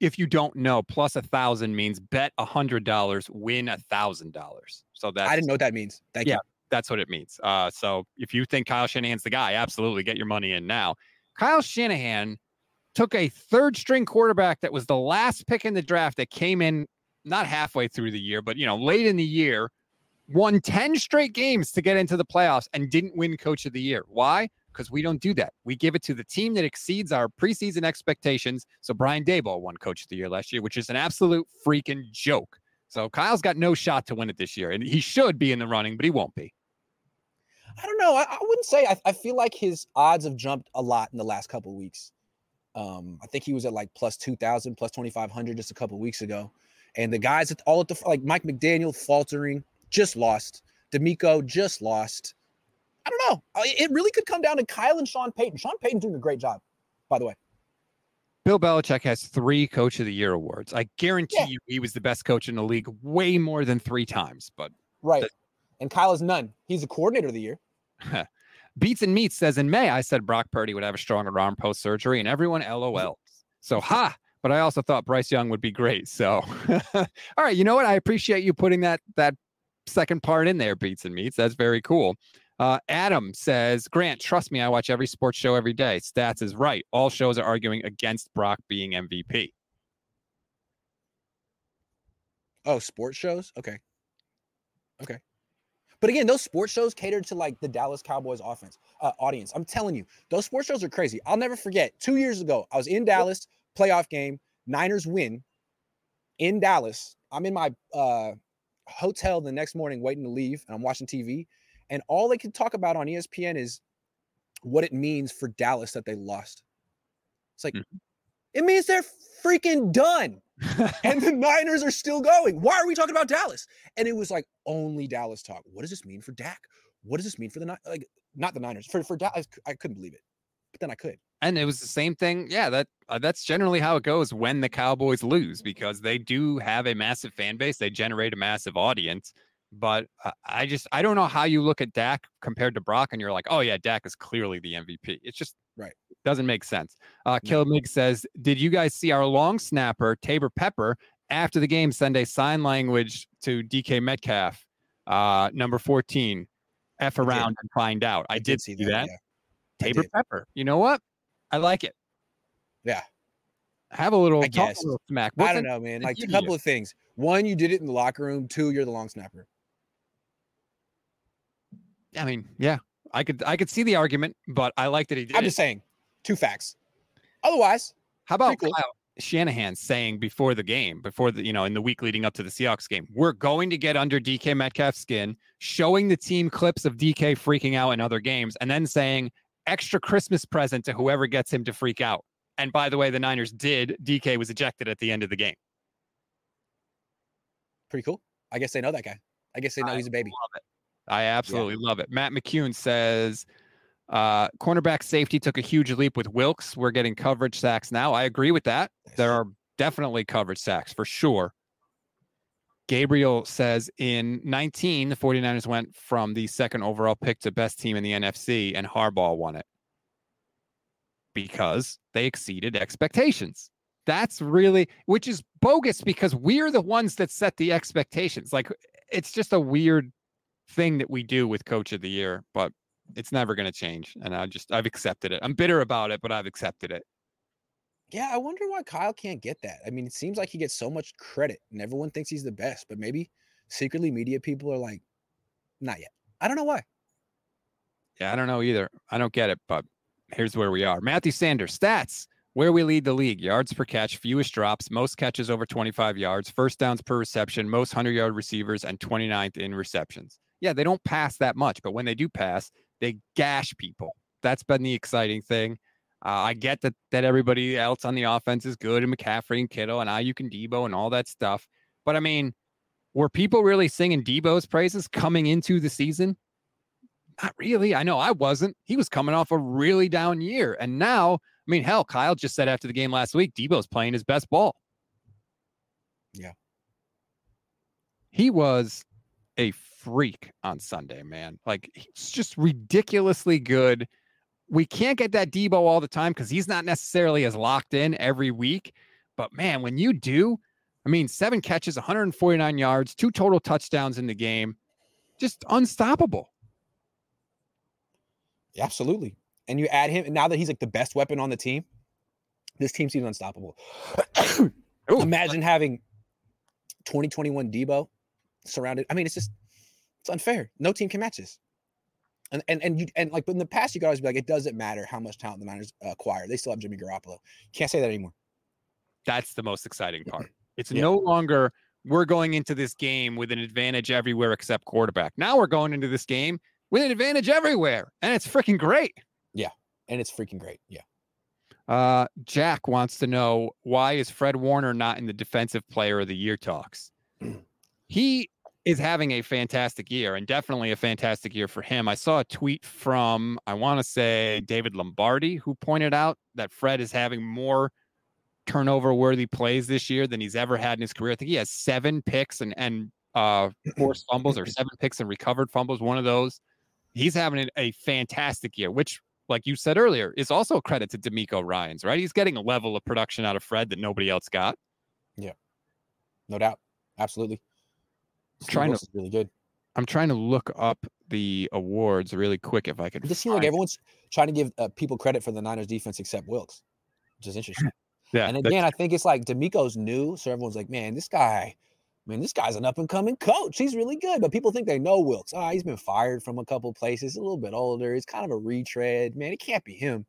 if you don't know, plus a thousand means bet a hundred dollars, win a thousand dollars. So that I didn't know what that means. Thank yeah, you. that's what it means. Uh, so if you think Kyle Shanahan's the guy, absolutely get your money in now. Kyle Shanahan took a third string quarterback that was the last pick in the draft that came in not halfway through the year, but you know, late in the year, won 10 straight games to get into the playoffs and didn't win coach of the year. Why? Because we don't do that. We give it to the team that exceeds our preseason expectations. So Brian Daboll won Coach of the Year last year, which is an absolute freaking joke. So Kyle's got no shot to win it this year, and he should be in the running, but he won't be. I don't know. I, I wouldn't say. I, I, feel like his odds have jumped a lot in the last couple weeks. Um, I think he was at like plus two thousand, plus twenty five hundred just a couple weeks ago, and the guys at all at the like Mike McDaniel faltering, just lost. DeMeco just lost. I don't know. It really could come down to Kyle and Sean Payton. Sean Payton's doing a great job, by the way. Bill Belichick has three Coach of the Year awards. I guarantee yeah. you he was the best coach in the league way more than three times. But right, the, and Kyle is none. He's a coordinator of the year. <laughs> Beats and Meats says in May I said Brock Purdy would have a stronger arm post surgery, and everyone LOL. So ha. But I also thought Bryce Young would be great. So, <laughs> all right, you know what? I appreciate you putting that that second part in there, Beats and Meats. That's very cool. Uh, Adam says, Grant, trust me, I watch every sports show every day. Stats is right. All shows are arguing against Brock being MVP. Oh, sports shows? Okay. Okay. But again, those sports shows cater to like the Dallas Cowboys offense uh, audience. I'm telling you, those sports shows are crazy. I'll never forget. Two years ago, I was in Dallas, playoff game. Niners win in Dallas. I'm in my uh, hotel the next morning, waiting to leave, and I'm watching TV. And all they can talk about on ESPN is what it means for Dallas that they lost. It's like, mm-hmm. it means they're freaking done. <laughs> and the Niners are still going. Why are we talking about Dallas? And it was like only Dallas talk. What does this mean for Dak? What does this mean for the like not the Niners for for Dallas? I couldn't believe it, but then I could. And it was the same thing. Yeah, that uh, that's generally how it goes when the Cowboys lose because they do have a massive fan base. They generate a massive audience, but I just I don't know how you look at Dak compared to Brock and you're like, oh yeah, Dak is clearly the MVP. It's just right. Doesn't make sense. Uh, no. Kilmig says, did you guys see our long snapper Taybor Pepper after the game send a sign language to DK Metcalf, uh, number 14, f around and find out? I, I did, did, see that. that. Yeah. Taybor Pepper. You know what? I like it. Yeah. Have a little, I guess. a little smack. I don't know, man. Like a couple of things. One, you did it in the locker room. Two, you're the long snapper. I mean, yeah, I could I could see the argument, but I like that he did. I'm it. just saying, two facts. Otherwise, How about cool. Shanahan saying before the game, before the you know in the week leading up to the Seahawks game, we're going to get under DK Metcalf's skin, showing the team clips of DK freaking out in other games, and then saying extra Christmas present to whoever gets him to freak out. And by the way, the Niners did. DK was ejected at the end of the game. pretty cool. I guess they know that guy. I guess they know he's a baby. Love it. I absolutely love it. Matt McCune says uh cornerback safety took a huge leap with Wilks. We're getting coverage sacks now. I agree with that. There are definitely coverage sacks for sure. Gabriel says in 19, the 49ers went from the second overall pick to best team in the NFC, and Harbaugh won it because they exceeded expectations. That's really, which is bogus because we're the ones that set the expectations. Like, it's just a weird thing that we do with coach of the year, but it's never going to change. And I just, I've accepted it. I'm bitter about it, but I've accepted it. Yeah, I wonder why Kyle can't get that. I mean, it seems like he gets so much credit and everyone thinks he's the best, but maybe secretly media people are like, not yet. I don't know why. Yeah, I don't know either. I don't get it, but here's where we are. Matthew Sanders, stats where we lead the league yards per catch, fewest drops, most catches over 25 yards, first downs per reception, most 100 yard receivers, and 29th in receptions. Yeah, they don't pass that much, but when they do pass, they gash people. That's been the exciting thing. Uh, I get that that everybody else on the offense is good, and McCaffrey and Kittle and Aiyuk and Deebo and all that stuff. But I mean, were people really singing Deebo's praises coming into the season? Not really. I know I wasn't. He was coming off a really down year. And now, I mean, hell, Kyle just said after the game last week, Deebo's playing his best ball. Yeah. He was a freak on Sunday, man. Like, he's just ridiculously good. We can't get that Deebo all the time because he's not necessarily as locked in every week. But man, when you do, I mean, seven catches, 149 yards, two total touchdowns in the game, just unstoppable. Yeah, absolutely. And you add him, and now that he's like the best weapon on the team, this team seems unstoppable. Imagine having 2021 Deebo surrounded. I mean, it's just it's unfair. No team can match this. And and and you and like but in the past, you could always be like, it doesn't matter how much talent the Niners acquire. They still have Jimmy Garoppolo. Can't say that anymore. That's the most exciting part. <clears throat> It's Yeah. no longer we're going into this game with an advantage everywhere except quarterback. Now we're going into this game with an advantage everywhere, and it's freaking great. Yeah, and it's freaking great. Yeah. Uh, Jack wants to know why is Fred Warner not in the defensive player of the year talks? <clears throat> he is having a fantastic year and definitely a fantastic year for him. I saw a tweet from, I want to say David Lombardi, who pointed out that Fred is having more turnover worthy plays this year than he's ever had in his career. I think he has seven picks and, and uh, forced fumbles or seven picks and recovered fumbles, one of those. He's having a- fantastic year, which, like you said earlier, is also a credit to DeMeco Ryans, right? He's getting a level of production out of Fred that nobody else got. Yeah. No doubt. Absolutely. Steve trying to- really good. I'm trying to look up the awards really quick if I could. It just seems like everyone's trying to give uh, people credit for the Niners defense except Wilks, which is interesting. <laughs> Yeah, and again, I think it's like DeMeco's new, so everyone's like, "Man, this guy, man, this guy's an up and coming coach. He's really good." But people think they know Wilks. Ah, he's been fired from a couple places, a little bit older. He's kind of a retread. Man, it can't be him.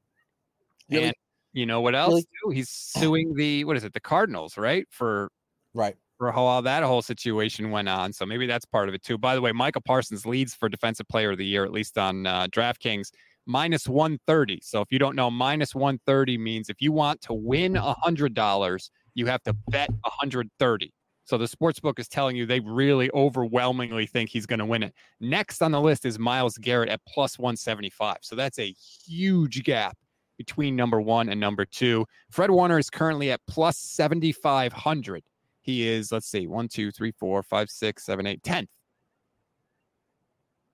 Really? And you know what else? Really? Too? He's suing the what is it? The Cardinals, right? For right for how that whole situation went on. So maybe that's part of it too. By the way, Micah Parsons leads for Defensive Player of the Year, at least on uh, DraftKings, minus one thirty. So if you don't know, minus one thirty means if you want to win a hundred dollars, you have to bet a hundred thirty. So the sports book is telling you they really overwhelmingly think he's going to win it. Next on the list is Myles Garrett at plus 175. So that's a huge gap between number one and number two. Fred Warner is currently at plus 7,500. He is, let's see, one, two, three, four, five, six, seven, eight, tenth.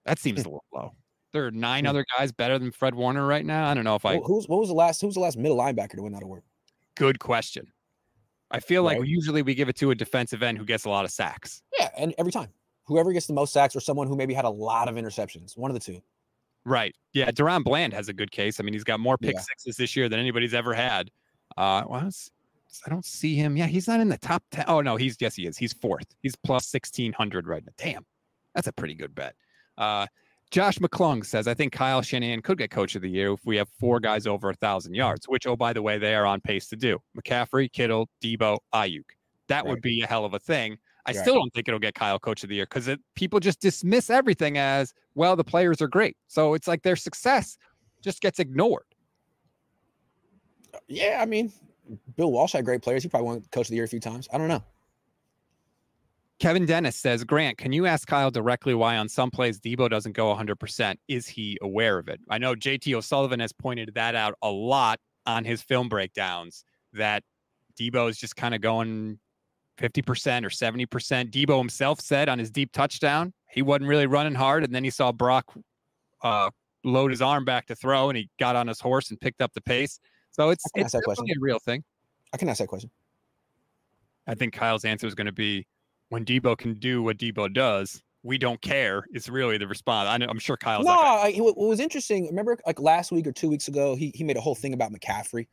That seems a little low. There are nine other guys better than Fred Warner right now. I don't know if I. Who- who's what was the last? Who's the last middle linebacker to win that award? Good question. I feel like usually we give it to a defensive end who gets a lot of sacks. Yeah, and every time, whoever gets the most sacks or someone who maybe had a lot of interceptions, one of the two. Right. Yeah. DaRon Bland has a good case. I mean, he's got more pick Yeah. sixes this year than anybody's ever had. Uh, well, I don't see him. Yeah, he's not in the top 10. Oh no, he's yes, he is. He's fourth. He's plus 1600 right now. Damn. That's a pretty good bet. Uh Josh McClung says, I think Kyle Shanahan could get coach of the year if we have four guys over a thousand yards, which, oh, by the way, they are on pace to do. McCaffrey, Kittle, Deebo, Aiyuk. That would be a hell of a thing. I Right. still don't think it'll get Kyle coach of the year because people just dismiss everything as, well, the players are great. So it's like their success just gets ignored. Yeah, I mean, Bill Walsh had great players. He probably won coach of the year a few times. I don't know. Kevin Dennis says, Grant, can you ask Kyle directly why on some plays Deebo doesn't go 100%? Is he aware of it? I know JT O'Sullivan has pointed that out a lot on his film breakdowns that Deebo is just kind of going 50% or 70%. Deebo himself said on his deep touchdown, he wasn't really running hard. And then he saw Brock uh, load his arm back to throw and he got on his horse and picked up the pace. So it's, it's ask that question. a real thing. I can ask that question. I think Kyle's answer is going to be when Deebo can do what Deebo does, we don't care. It's really the response. I know, I'm sure Kyle's no, like, I, what what was interesting. Remember, like last week or two weeks ago, he he made a whole thing about McCaffrey.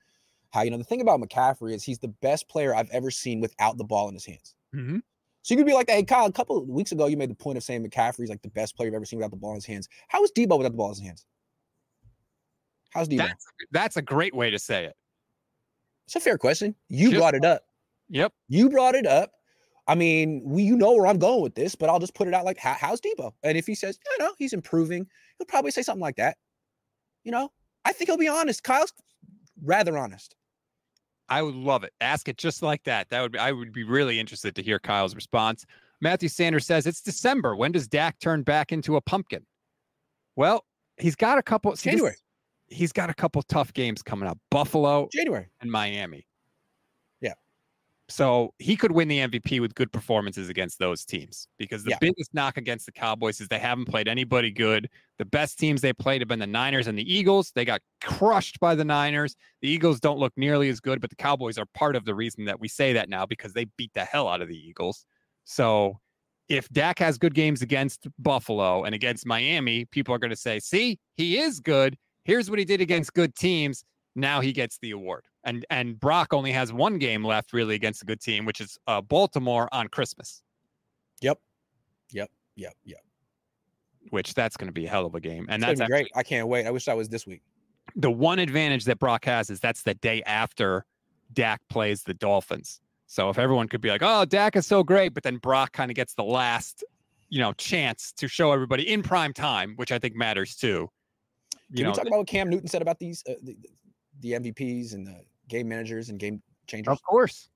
How you know the thing about McCaffrey is he's the best player I've ever seen without the ball in his hands. Mhm. So you could be like, hey Kyle, a couple of weeks ago you made the point of saying McCaffrey's like the best player you've ever seen without the ball in his hands. How is Deebo without the ball in his hands? How's Deebo? that's, that's a great way to say it. It's a fair question. You Just- brought it up. Yep. You brought it up. I mean, we you know where I'm going with this, but I'll just put it out like, how, how's Deebo? And if he says, you know, he's improving, he'll probably say something like that. You know, I think he'll be honest. Kyle's rather honest. I would love it. Ask it just like that. That would be, I would be really interested to hear Kyle's response. Matthew Sanders says it's December. When does Dak turn back into a pumpkin? Well, he's got a couple. see, this- January. He's got a couple tough games coming up. Buffalo January. and Miami. Yeah. So he could win the MVP with good performances against those teams because the Yeah. biggest knock against the Cowboys is they haven't played anybody good. The best teams they played have been the Niners and the Eagles. They got crushed by the Niners. The Eagles don't look nearly as good, but the Cowboys are part of the reason that we say that now because they beat the hell out of the Eagles. So if Dak has good games against Buffalo and against Miami, people are going to say, see, he is good. Here's what he did against good teams. Now he gets the award. And and Brock only has one game left really against a good team, which is uh, Baltimore on Christmas, Yep. Yep. Yep. Yep. which that's going to be a hell of a game. And It's that's great. I can't wait. I wish that was this week. the one advantage that Brock has is that's the day after Dak plays the Dolphins. So if everyone could be like, "Oh, Dak is so great," but then Brock kind of gets the last, you know, chance to show everybody in prime time, which I think matters too. You Can know, we talk about what Cam Newton said about these uh, the, the MVPs and the game managers and game changers? of course.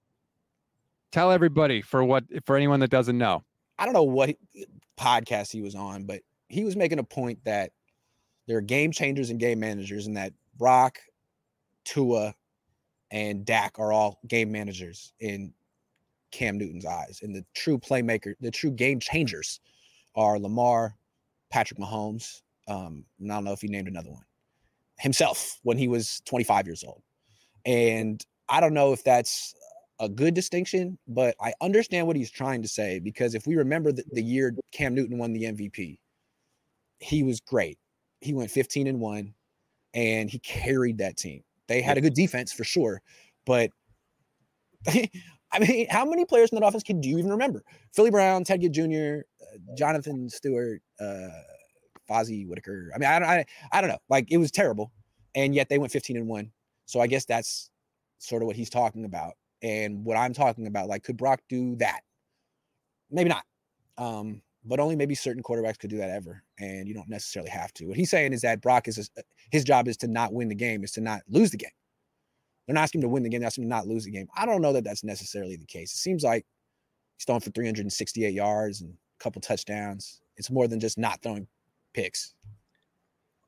Tell everybody for what for anyone that doesn't know. I don't know what podcast he was on, but he was making a point that there are game changers and game managers, and that Brock, Tua, and Dak are all game managers in Cam Newton's eyes. And the true playmaker, the true game changers are Lamar, Patrick Mahomes. Um, and I don't know if he named another one himself when he was 25 years old. And I don't know if that's a good distinction, but I understand what he's trying to say because if we remember the, the year Cam Newton won the MVP, he was great. He went 15 and 1 and he carried that team. They had a good defense for sure, but <laughs> I mean, how many players in that offense can do you even remember? Philly Brown, Ted Ginn Jr., uh, Jonathan Stewart, uh, Fozzy Whittaker. I mean, I don't, I, I don't know. Like it was terrible, and yet they went 15 and one. So I guess that's sort of what he's talking about, and what I'm talking about. Like, could Brock do that? Maybe not, um, but only maybe certain quarterbacks could do that ever, and you don't necessarily have to. What he's saying is that Brock is a, his job is to not win the game, is to not lose the game. They're not asking him to win the game; they're asking him to not lose the game. I don't know that that's necessarily the case. It seems like he's throwing for 368 yards and a couple touchdowns. It's more than just not throwing picks.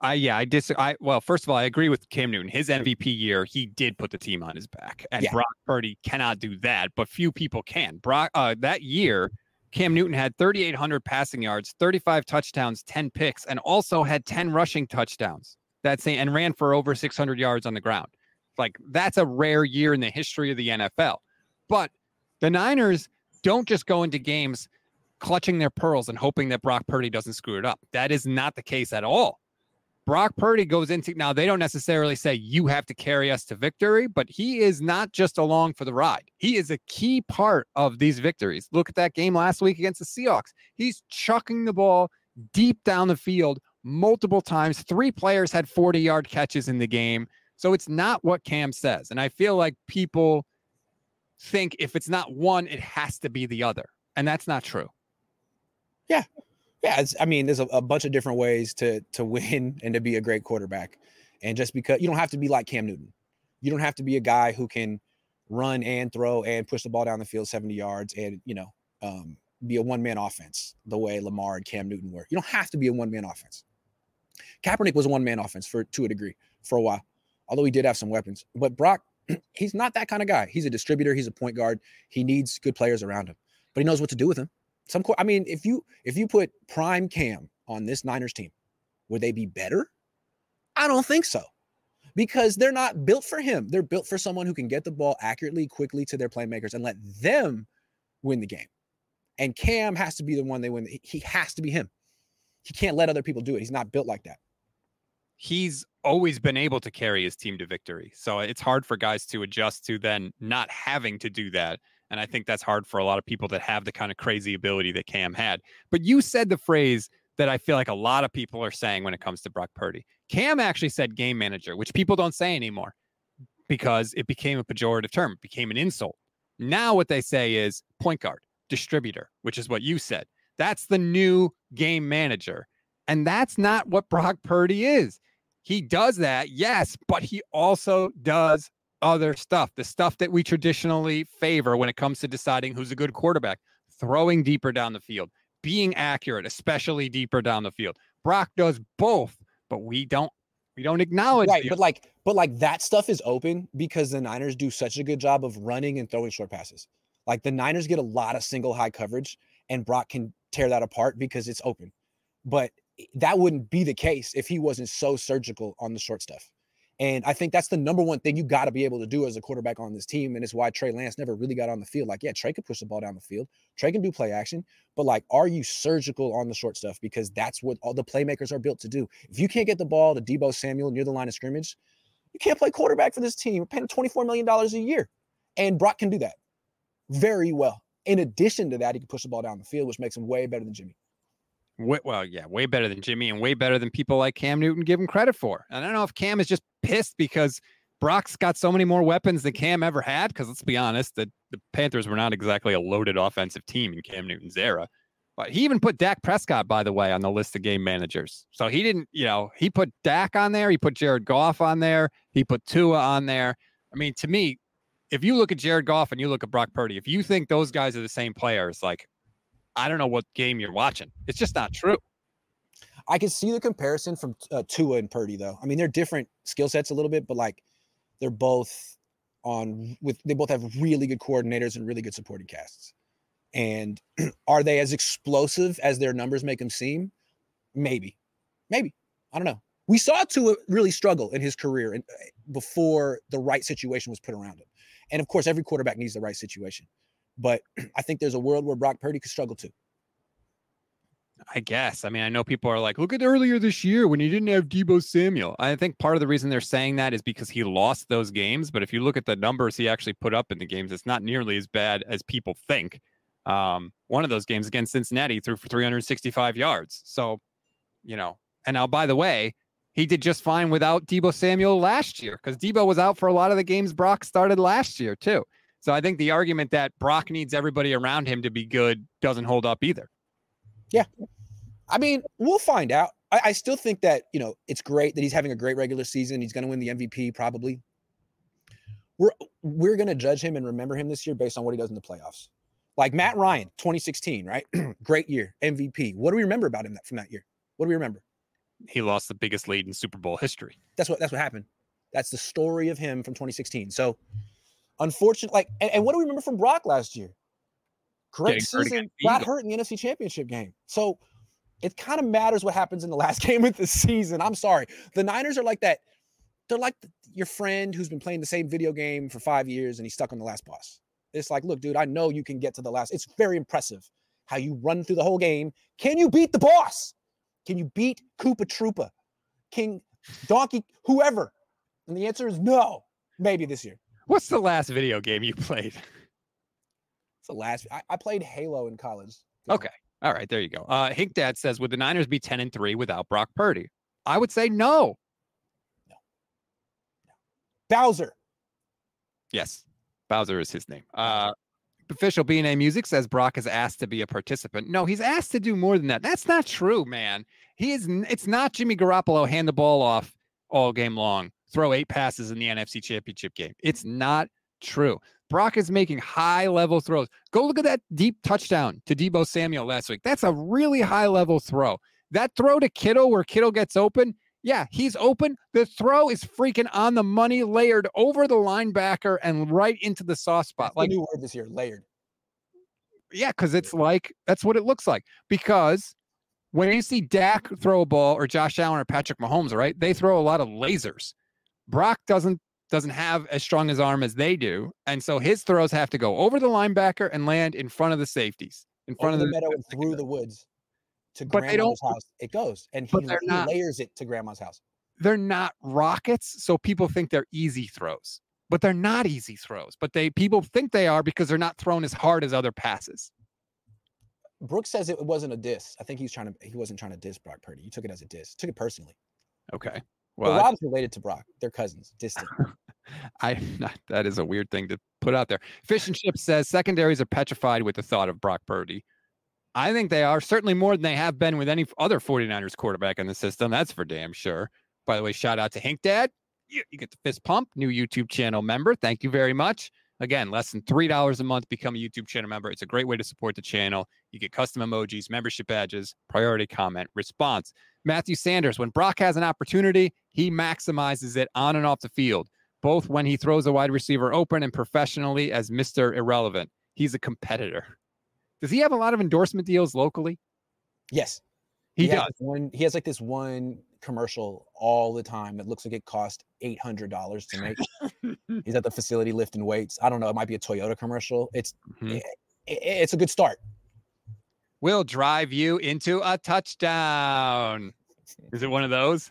I yeah, I dis. I well, first of all, I agree with Cam Newton. His MVP year, he did put the team on his back, and Yeah. Brock Purdy cannot do that. But few people can. Brock uh, that year, Cam Newton had 3,800 passing yards, 35 touchdowns, 10 picks, and also had 10 rushing touchdowns. That's and ran for over 600 yards on the ground. Like that's a rare year in the history of the NFL. But the Niners don't just go into games clutching their pearls and hoping that Brock Purdy doesn't screw it up. That is not the case at all. Brock Purdy goes into now, they don't necessarily say you have to carry us to victory, but he is not just along for the ride. He is a key part of these victories. Look at that game last week against the Seahawks. He's chucking the ball deep down the field multiple times. Three players had 40 yard catches in the game. So it's not what Cam says. And I feel like people think if it's not one, it has to be the other. And that's not true. Yeah. Yeah. I mean, there's a, a, bunch of different ways to to win <laughs> and to be a great quarterback. And just because you don't have to be like Cam Newton, you don't have to be a guy who can run and throw and push the ball down the field 70 yards and, you know, um, be a one man offense the way Lamar and Cam Newton were. You don't have to be a one man offense. Kaepernick was a one man offense for to a degree for a while, although he did have some weapons. But Brock, <clears throat> he's not that kind of guy. He's a distributor. He's a point guard. He needs good players around him, but he knows what to do with them. Some, I mean, if you if you put prime Cam on this Niners team, would they be better? I don't think so, because they're not built for him. They're built for someone who can get the ball accurately, quickly to their playmakers and let them win the game. And Cam has to be the one they win. He has to be him. He can't let other people do it. He's not built like that. He's always been able to carry his team to victory. So it's hard for guys to adjust to then not having to do that. And I think that's hard for a lot of people that have the kind of crazy ability that Cam had. But you said the phrase that I feel like a lot of people are saying when it comes to Brock Purdy. Cam actually said game manager, which people don't say anymore because it became a pejorative term, it became an insult. Now what they say is point guard distributor, which is what you said. That's the new game manager. And that's not what Brock Purdy is. He does that, yes, but he also does other stuff, the stuff that we traditionally favor when it comes to deciding who's a good quarterback, throwing deeper down the field, being accurate, especially deeper down the field. Brock does both, but we don't we don't acknowledge right but like but like that stuff is open because the niners do such a good job of running and throwing short passes like the Niners get a lot of single high coverage, and Brock can tear that apart because it's open. But eh, that wouldn't be the case if he wasn't so surgical on the short stuff. And I think that's the number one thing you got to be able to do as a quarterback on this team. And it's why Trey Lance never really got on the field. Like, yeah, Trey could push the ball down the field. Trey can do play action, but like, are you surgical on the short stuff? Because that's what all the playmakers are built to do. If you can't get the ball to Deebo Samuel near the line of scrimmage, you can't play quarterback for this team. We're paying $24 million a year. And Brock can do that very well. In addition to that, he can push the ball down the field, which makes him way better than Jimmy. Well, yeah, way better than Jimmy and way better than people like Cam Newton give him credit for. And I don't know if Cam is just pissed because Brock's got so many more weapons than Cam ever had. Because let's be honest, the, the Panthers were not exactly a loaded offensive team in Cam Newton's era. But he even put Dak Prescott, by the way, on the list of game managers. So he didn't, you know, he put Dak on there. He put Jared Goff on there. He put Tua on there. I mean, to me, if you look at Jared Goff and you look at Brock Purdy, if you think those guys are the same players, like I don't know what game you're watching. It's just not true. I can see the comparison from uh, Tua and Purdy, though. I mean, they're different skill sets a little bit, but like they're both on with they both have really good coordinators and really good supporting casts. And <clears throat> are they as explosive as their numbers make them seem? Maybe, maybe. I don't know. We saw Tua really struggle in his career and uh, before the right situation was put around him. And of course, every quarterback needs the right situation. But I think there's a world where Brock Purdy could struggle too. I guess. I mean, I know people are like, look at earlier this year when he didn't have Deebo Samuel. I think part of the reason they're saying that is because he lost those games. But if you look at the numbers he actually put up in the games, it's not nearly as bad as people think. Um, one of those games against Cincinnati threw for 365 yards. So, you know, and now, by the way, he did just fine without Deebo Samuel last year because Deebo was out for a lot of the games Brock started last year, too. So I think the argument that Brock needs everybody around him to be good doesn't hold up either. Yeah. I mean, we'll find out. I, I still think that, you know, it's great that he's having a great regular season. He's going to win the MVP probably. We're we're going to judge him and remember him this year based on what he does in the playoffs. Like Matt Ryan, 2016, right? <clears throat> great year, MVP. What do we remember about him that, from that year? What do we remember? he lost the biggest lead in Super Bowl history. That's what that's what happened. That's the story of him from 2016. So, unfortunately, like, and, and what do we remember from Brock last year? Great season, got hurt in the NFC Championship game. So, it kind of matters what happens in the last <laughs> game of the season. I'm sorry, the Niners are like that. They're like the, your friend who's been playing the same video game for five years and he's stuck on the last boss. It's like, look, dude, I know you can get to the last. It's very impressive how you run through the whole game. Can you beat the boss? Can you beat Koopa Troopa? King, Donkey, whoever? And the answer is no. Maybe this year. What's the last video game you played? It's the last. I, I played Halo in college. Okay. All right. There you go. Uh, Hink Dad says, would the Niners be 10 and 3 without Brock Purdy? I would say no. Bowser. Yes. Bowser is his name. Uh, official BNA Music says Brock is asked to be a participant. No, he's asked to do more than that. That's not true, man. He is. It's not Jimmy Garoppolo hand the ball off all game long, throw eight passes in the NFC Championship game. It's not true. Brock is making high level throws. Go look at that deep touchdown to Deebo Samuel last week. That's a really high level throw. That throw to Kittle where Kittle gets open. Yeah, he's open. The throw is freaking on the money, layered over the linebacker and right into the soft spot. Like Like new word this year, layered. yeah, because it's like that's what it looks like. Because when you see Dak throw a ball or Josh Allen or Patrick Mahomes, right? They throw a lot of lasers. Brock doesn't doesn't have as strong as arm as they do, and so his throws have to go over the linebacker and land in front of the safeties, in front Over of the meadow and through the woods to But grandma's house. It goes, and he, he not- layers it to grandma's house. They're not rockets, so people think they're easy throws, but they're not easy throws. But they people think they are because they're not thrown as hard as other passes. Brooks says it wasn't a diss. I think he's trying to. He wasn't trying to diss Brock Purdy. He took it as a diss. Took it personally. Okay. Well, Well, I- Rob's related to Brock. They're cousins, distant. <laughs> I that is a weird thing to put out there. Fish and Chips says secondaries are petrified with the thought of Brock Purdy. I think they are certainly more than they have been with any other 49ers quarterback in the system. That's for damn sure. By the way, shout out to Hink Dad. You, you get the fist pump, new YouTube channel member. Thank you very much. Again, less than $3 a month, become a YouTube channel member. It's a great way to support the channel. You get custom emojis, membership badges, priority comment, response. Matthew Sanders, when Brock has an opportunity, he maximizes it on and off the field, both when he throws a wide receiver open and professionally as Mr. Irrelevant. He's a competitor. Does he have a lot of endorsement deals locally? Yes, He, has does. One, he has like this one commercial all the time that looks like it cost eight hundred dollars to make. <laughs> He's at the facility lifting weights. I don't know. It might be a Toyota commercial. It's Mhm. i- i- it's a good start. We'll drive you into a touchdown. Is it one of those?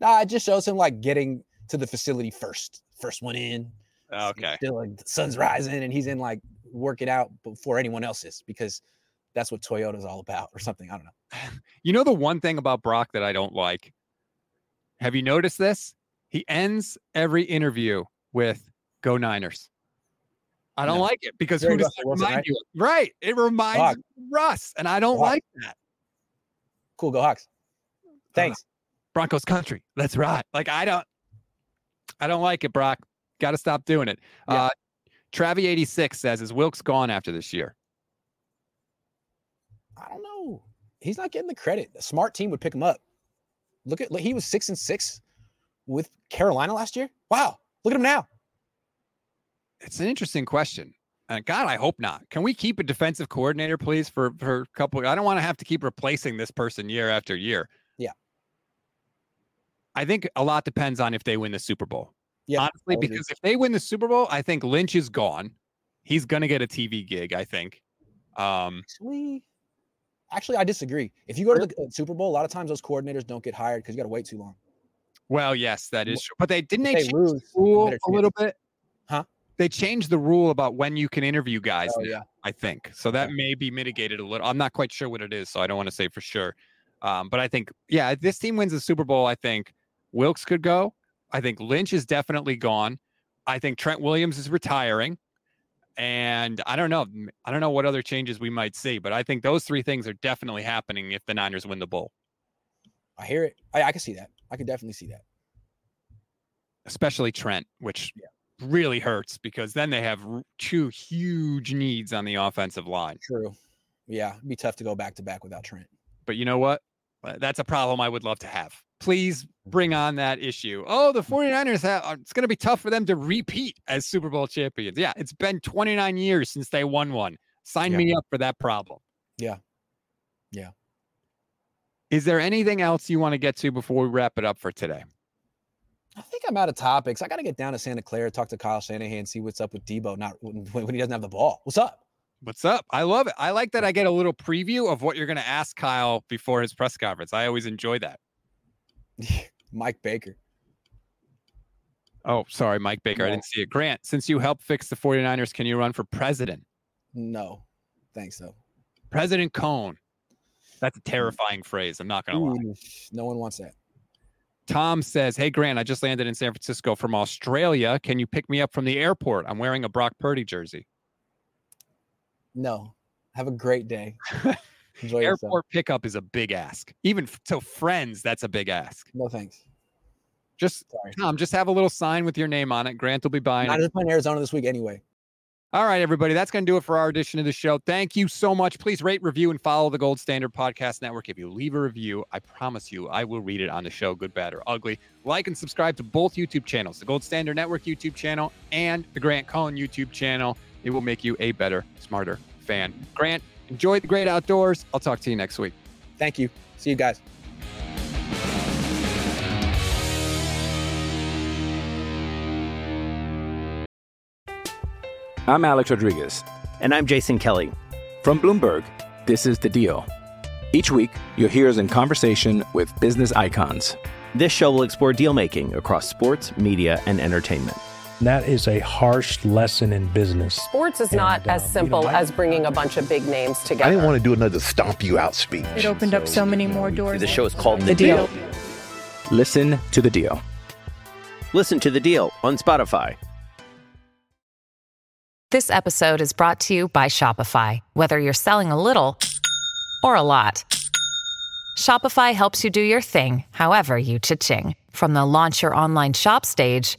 Nah, it just shows him like getting to the facility first. First one in. Okay. Still like the sun's rising and he's in like working out before anyone else is because that's what Toyota's all about or something. I don't know. <sighs> You know the one thing about Brock that I don't like? Have you noticed this? He ends every interview with "Go Niners." I don't No. like it because Very who does Russell that remind right? you? of? Right. It reminds Hawk. Russ, and I don't Hawk. like that. Cool, go Hawks. Thanks. Broncos country. That's right. Like I don't I don't like it, Brock. Got to stop doing it. Yeah. Uh Travi86 says, is Wilks gone after this year? I don't know. He's not getting the credit. A smart team would pick him up. Look at he was six and six with Carolina last year. Wow. Look at him now. It's an interesting question. Uh, God, I hope not. Can we keep a defensive coordinator, please, for for a couple? I don't want to have to keep replacing this person year after year. Yeah. I think a lot depends on if they win the Super Bowl. Yeah. Honestly, because if they win the Super Bowl, I think Lynch is gone. He's gonna get a TV gig. I think. Um, Actually, actually, I disagree. If you go to the uh, Super Bowl, a lot of times those coordinators don't get hired because you got to wait too long. well, yes, that is true. But they didn't they they change the rule a little bit? Huh? They changed the rule about when you can interview guys. Oh now, yeah. I think so. That may be mitigated a little. I'm not quite sure what it is, so I don't want to say for sure. Um, but I think, yeah, if this team wins the Super Bowl, I think Wilks could go. I think Lynch is definitely gone. I think Trent Williams is retiring. And I don't know. I don't know what other changes we might see, but I think those three things are definitely happening if the Niners win the bowl, I hear it. I, I can see that. I can definitely see that. especially Trent, which really hurts because then they have r- two huge needs on the offensive line. True. Yeah, it'd be tough to go back to back without Trent. But you know what? That's a problem I would love to have. Please bring on that issue. Oh, the 49ers have uh, it's going to be tough for them to repeat as Super Bowl champions. Yeah, it's been 29 years since they won one. Sign Yeah. me up for that problem. Yeah. Yeah. Is there anything else you want to get to before we wrap it up for today? I think I'm out of topics. I got to get down to Santa Clara, talk to Kyle Shanahan, see what's up with Deebo. Not when, when he doesn't have the ball. What's up? What's up? I love it. I like that I get a little preview of what you're going to ask Kyle before his press conference. I always enjoy that. <laughs> Mike Baker. Oh, sorry, Mike Baker. I didn't see it. Grant, since you helped fix the 49ers, can you run for president? No, thanks though. President Cohn. That's a terrifying phrase. I'm not going to lie. No one wants that. Tom says, Hey, Grant, I just landed in San Francisco from Australia. Can you pick me up from the airport? I'm wearing a Brock Purdy jersey. No. Have a great day. <laughs> Enjoy yourself. Airport pickup is a big ask. Even f- to friends, that's a big ask. No thanks. Just, Tom, just have a little sign with your name on it. Grant will be buying Not just playing Arizona this week anyway. All right, everybody. That's going to do it for our edition of the show. Thank you so much. Please rate, review, and follow the Gold Standard Podcast Network. If you leave a review, I promise you, I will read it on the show, good, bad, or ugly. Like and subscribe to both YouTube channels, the Gold Standard Network YouTube channel and the Grant Cohn YouTube channel. It will make you a better, smarter fan. Grant, enjoy the great outdoors. I'll talk to you next week. Thank you. See you guys. I'm Alex Rodriguez. And I'm Jason Kelly. From Bloomberg, this is The Deal. Each week, you'll hear us in conversation with business icons. This show will explore deal making across sports, media, and entertainment. And that is a harsh lesson in business. Sports is not uh, as simple as bringing a bunch of big names together. I didn't want to do another stomp you out speech. It opened up so many more doors. The show is called The Deal. Listen to The Deal. Listen to The Deal on Spotify. This episode is brought to you by Shopify. Whether you're selling a little or a lot, Shopify helps you do your thing, however you cha-ching. From the launch your online shop stage,